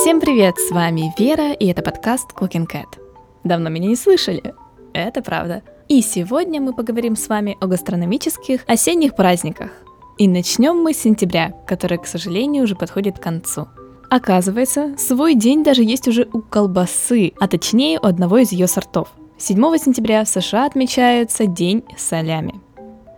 Всем привет, с вами Вера, и это подкаст Cooking Cat. Давно меня не слышали? Это правда. И сегодня мы поговорим с вами о гастрономических осенних праздниках. И начнем мы с сентября, который, к сожалению, уже подходит к концу. Оказывается, свой день даже есть уже у колбасы, а точнее у одного из ее сортов. 7 сентября в США отмечается День солями.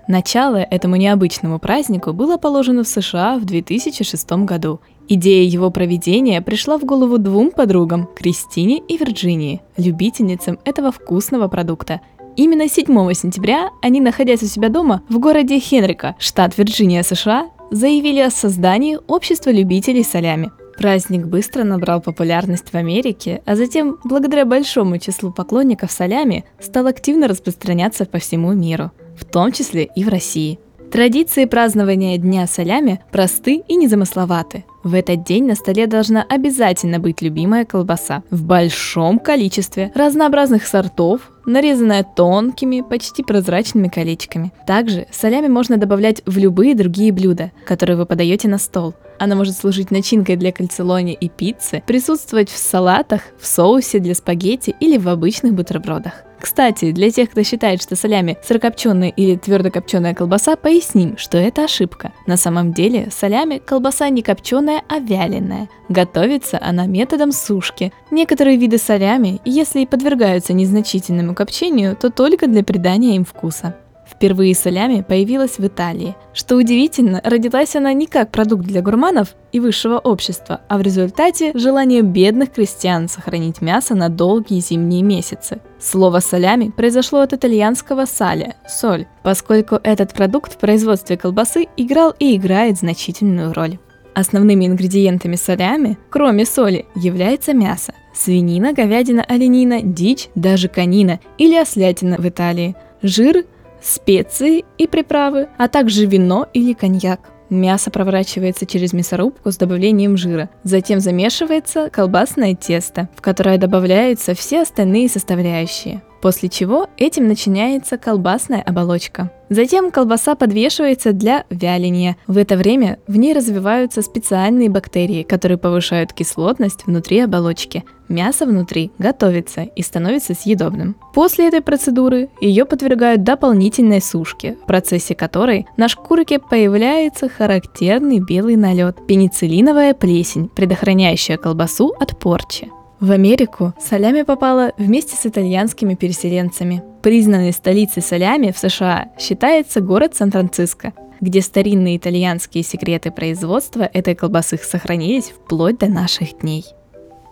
Начало этому необычному празднику было положено в США в 2006 году. Идея его проведения пришла в голову двум подругам – Кристине и Вирджинии, любительницам этого вкусного продукта. Именно 7 сентября они, находясь у себя дома в городе Хенрика, штат Вирджиния, США, заявили о создании общества любителей солями. Праздник быстро набрал популярность в Америке, а затем, благодаря большому числу поклонников солями, стал активно распространяться по всему миру – в том числе и в России. Традиции празднования Дня солями просты и незамысловаты. В этот день на столе должна обязательно быть любимая колбаса в большом количестве разнообразных сортов, нарезанная тонкими, почти прозрачными колечками. Также солями можно добавлять в любые другие блюда, которые вы подаете на стол – она может служить начинкой для кальцелони и пиццы, присутствовать в салатах, в соусе для спагетти или в обычных бутербродах. Кстати, для тех, кто считает, что солями сырокопченая или твердокопченая колбаса, поясним, что это ошибка. На самом деле солями колбаса не копченая, а вяленая. Готовится она методом сушки. Некоторые виды солями, если и подвергаются незначительному копчению, то только для придания им вкуса. Впервые солями появилась в Италии. Что удивительно, родилась она не как продукт для гурманов и высшего общества, а в результате желания бедных крестьян сохранить мясо на долгие зимние месяцы. Слово «солями» произошло от итальянского «сале» – «соль», поскольку этот продукт в производстве колбасы играл и играет значительную роль. Основными ингредиентами солями, кроме соли, является мясо. Свинина, говядина, оленина, дичь, даже конина или ослятина в Италии. Жир, специи и приправы, а также вино или коньяк. Мясо проворачивается через мясорубку с добавлением жира. Затем замешивается колбасное тесто, в которое добавляются все остальные составляющие после чего этим начиняется колбасная оболочка. Затем колбаса подвешивается для вяления. В это время в ней развиваются специальные бактерии, которые повышают кислотность внутри оболочки. Мясо внутри готовится и становится съедобным. После этой процедуры ее подвергают дополнительной сушке, в процессе которой на шкурке появляется характерный белый налет – пенициллиновая плесень, предохраняющая колбасу от порчи. В Америку солями попала вместе с итальянскими переселенцами. Признанной столицей солями в США считается город Сан-Франциско, где старинные итальянские секреты производства этой колбасы сохранились вплоть до наших дней.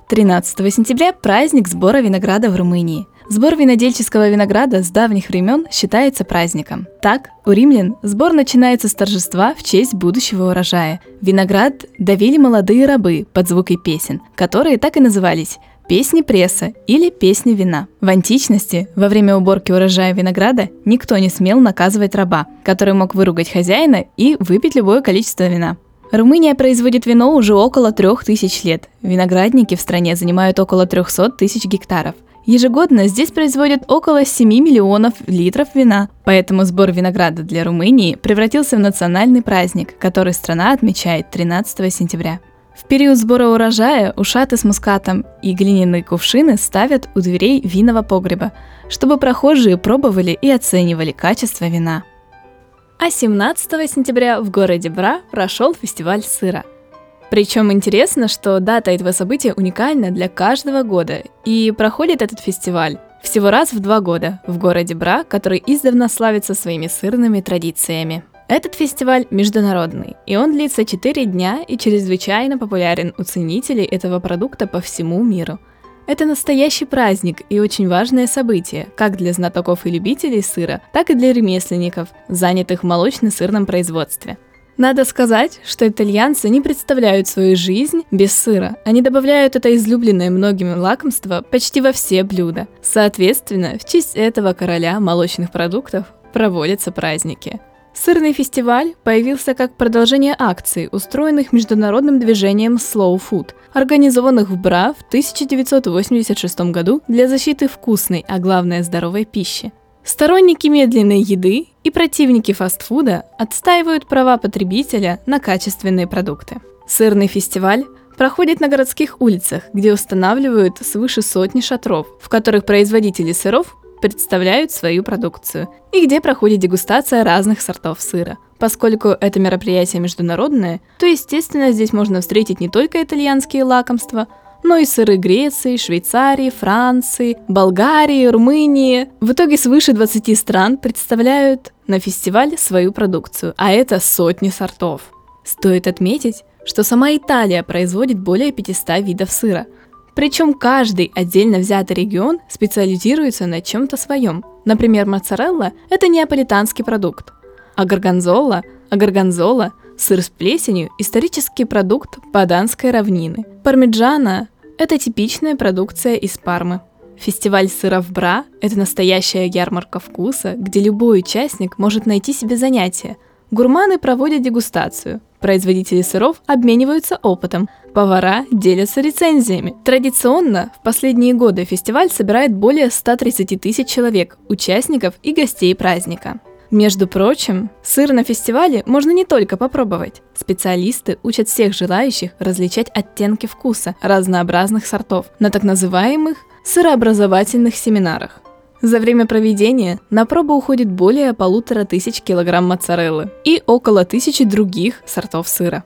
13 сентября – праздник сбора винограда в Румынии – Сбор винодельческого винограда с давних времен считается праздником. Так, у римлян сбор начинается с торжества в честь будущего урожая. Виноград давили молодые рабы под звуки песен, которые так и назывались песни пресса или песни вина. В античности, во время уборки урожая винограда, никто не смел наказывать раба, который мог выругать хозяина и выпить любое количество вина. Румыния производит вино уже около трех тысяч лет. Виноградники в стране занимают около 300 тысяч гектаров – Ежегодно здесь производят около 7 миллионов литров вина, поэтому сбор винограда для Румынии превратился в национальный праздник, который страна отмечает 13 сентября. В период сбора урожая ушаты с мускатом и глиняные кувшины ставят у дверей винного погреба, чтобы прохожие пробовали и оценивали качество вина. А 17 сентября в городе Бра прошел фестиваль сыра – причем интересно, что дата этого события уникальна для каждого года, и проходит этот фестиваль всего раз в два года в городе Бра, который издавна славится своими сырными традициями. Этот фестиваль международный, и он длится 4 дня и чрезвычайно популярен у ценителей этого продукта по всему миру. Это настоящий праздник и очень важное событие, как для знатоков и любителей сыра, так и для ремесленников, занятых в молочно-сырном производстве – надо сказать, что итальянцы не представляют свою жизнь без сыра. Они добавляют это излюбленное многими лакомство почти во все блюда. Соответственно, в честь этого короля молочных продуктов проводятся праздники. Сырный фестиваль появился как продолжение акций, устроенных международным движением Slow Food, организованных в Бра в 1986 году для защиты вкусной, а главное здоровой пищи. Сторонники медленной еды и противники фастфуда отстаивают права потребителя на качественные продукты. Сырный фестиваль проходит на городских улицах, где устанавливают свыше сотни шатров, в которых производители сыров представляют свою продукцию, и где проходит дегустация разных сортов сыра. Поскольку это мероприятие международное, то, естественно, здесь можно встретить не только итальянские лакомства, но и сыры Греции, Швейцарии, Франции, Болгарии, Румынии. В итоге свыше 20 стран представляют на фестиваль свою продукцию, а это сотни сортов. Стоит отметить, что сама Италия производит более 500 видов сыра. Причем каждый отдельно взятый регион специализируется на чем-то своем. Например, моцарелла – это неаполитанский продукт, а горгонзола, а горгонзола – сыр с плесенью – исторический продукт Паданской равнины. Пармиджана – это типичная продукция из Пармы. Фестиваль сыров Бра – это настоящая ярмарка вкуса, где любой участник может найти себе занятие. Гурманы проводят дегустацию, производители сыров обмениваются опытом, повара делятся рецензиями. Традиционно в последние годы фестиваль собирает более 130 тысяч человек, участников и гостей праздника. Между прочим, сыр на фестивале можно не только попробовать. Специалисты учат всех желающих различать оттенки вкуса разнообразных сортов на так называемых сырообразовательных семинарах. За время проведения на пробу уходит более полутора тысяч килограмм моцареллы и около тысячи других сортов сыра.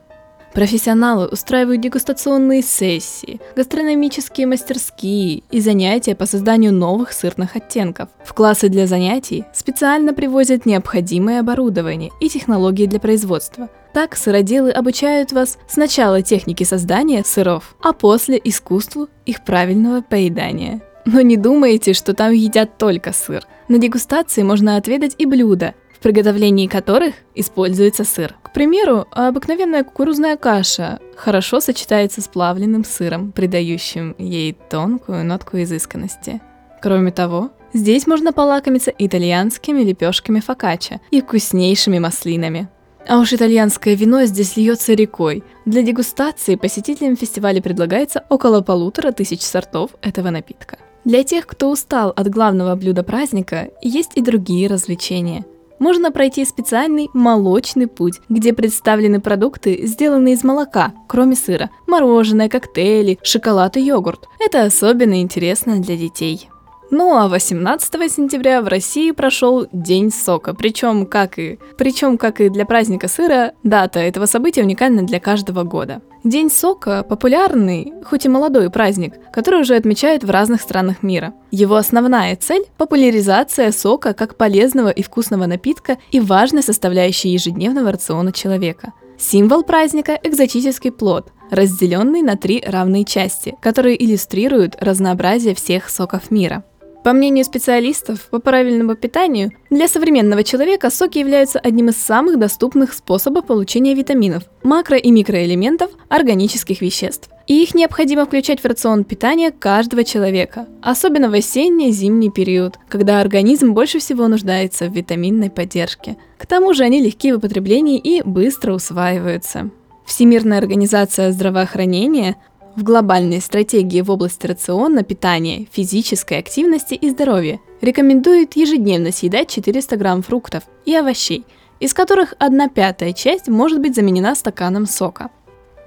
Профессионалы устраивают дегустационные сессии, гастрономические мастерские и занятия по созданию новых сырных оттенков. В классы для занятий специально привозят необходимое оборудование и технологии для производства. Так сыроделы обучают вас сначала технике создания сыров, а после искусству их правильного поедания. Но не думайте, что там едят только сыр. На дегустации можно отведать и блюда, приготовлении которых используется сыр. К примеру, обыкновенная кукурузная каша хорошо сочетается с плавленным сыром, придающим ей тонкую нотку изысканности. Кроме того, здесь можно полакомиться итальянскими лепешками фокачча и вкуснейшими маслинами. А уж итальянское вино здесь льется рекой. Для дегустации посетителям фестиваля предлагается около полутора тысяч сортов этого напитка. Для тех, кто устал от главного блюда праздника, есть и другие развлечения – можно пройти специальный молочный путь, где представлены продукты, сделанные из молока, кроме сыра, мороженое, коктейли, шоколад и йогурт. Это особенно интересно для детей. Ну а 18 сентября в России прошел День сока, причем как и, причем как и для праздника сыра, дата этого события уникальна для каждого года. День сока – популярный, хоть и молодой праздник, который уже отмечают в разных странах мира. Его основная цель – популяризация сока как полезного и вкусного напитка и важной составляющей ежедневного рациона человека. Символ праздника – экзотический плод, разделенный на три равные части, которые иллюстрируют разнообразие всех соков мира – по мнению специалистов по правильному питанию, для современного человека соки являются одним из самых доступных способов получения витаминов, макро- и микроэлементов, органических веществ. И их необходимо включать в рацион питания каждого человека, особенно в осенне-зимний период, когда организм больше всего нуждается в витаминной поддержке. К тому же они легки в употреблении и быстро усваиваются. Всемирная организация здравоохранения в глобальной стратегии в области рациона, питания, физической активности и здоровья рекомендует ежедневно съедать 400 грамм фруктов и овощей, из которых 1 пятая часть может быть заменена стаканом сока.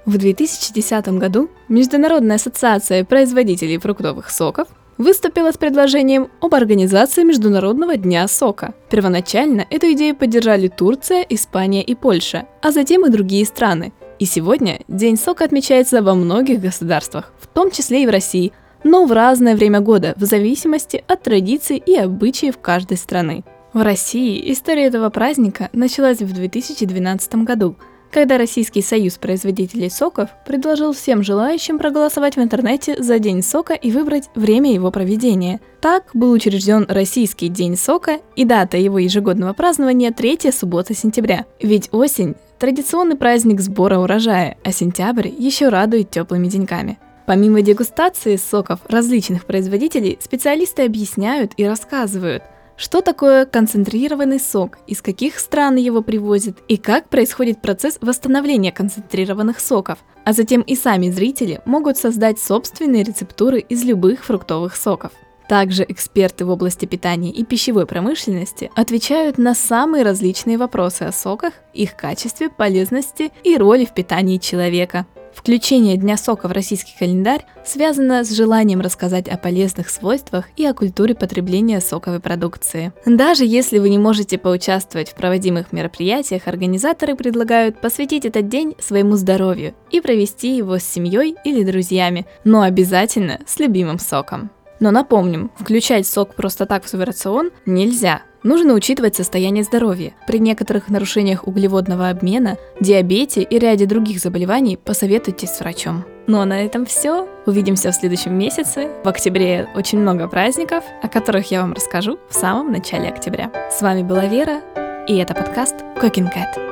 В 2010 году Международная ассоциация производителей фруктовых соков выступила с предложением об организации Международного дня сока. Первоначально эту идею поддержали Турция, Испания и Польша, а затем и другие страны, и сегодня День сока отмечается во многих государствах, в том числе и в России, но в разное время года, в зависимости от традиций и обычаев каждой страны. В России история этого праздника началась в 2012 году, когда Российский союз производителей соков предложил всем желающим проголосовать в интернете за День сока и выбрать время его проведения. Так был учрежден Российский День сока и дата его ежегодного празднования 3 суббота сентября. Ведь осень Традиционный праздник сбора урожая, а сентябрь еще радует теплыми деньками. Помимо дегустации соков различных производителей, специалисты объясняют и рассказывают, что такое концентрированный сок, из каких стран его привозят и как происходит процесс восстановления концентрированных соков, а затем и сами зрители могут создать собственные рецептуры из любых фруктовых соков. Также эксперты в области питания и пищевой промышленности отвечают на самые различные вопросы о соках, их качестве, полезности и роли в питании человека. Включение Дня сока в российский календарь связано с желанием рассказать о полезных свойствах и о культуре потребления соковой продукции. Даже если вы не можете поучаствовать в проводимых мероприятиях, организаторы предлагают посвятить этот день своему здоровью и провести его с семьей или друзьями, но обязательно с любимым соком. Но напомним, включать сок просто так в свой рацион нельзя. Нужно учитывать состояние здоровья. При некоторых нарушениях углеводного обмена, диабете и ряде других заболеваний посоветуйтесь с врачом. Ну а на этом все. Увидимся в следующем месяце. В октябре очень много праздников, о которых я вам расскажу в самом начале октября. С вами была Вера, и это подкаст Cooking Cat.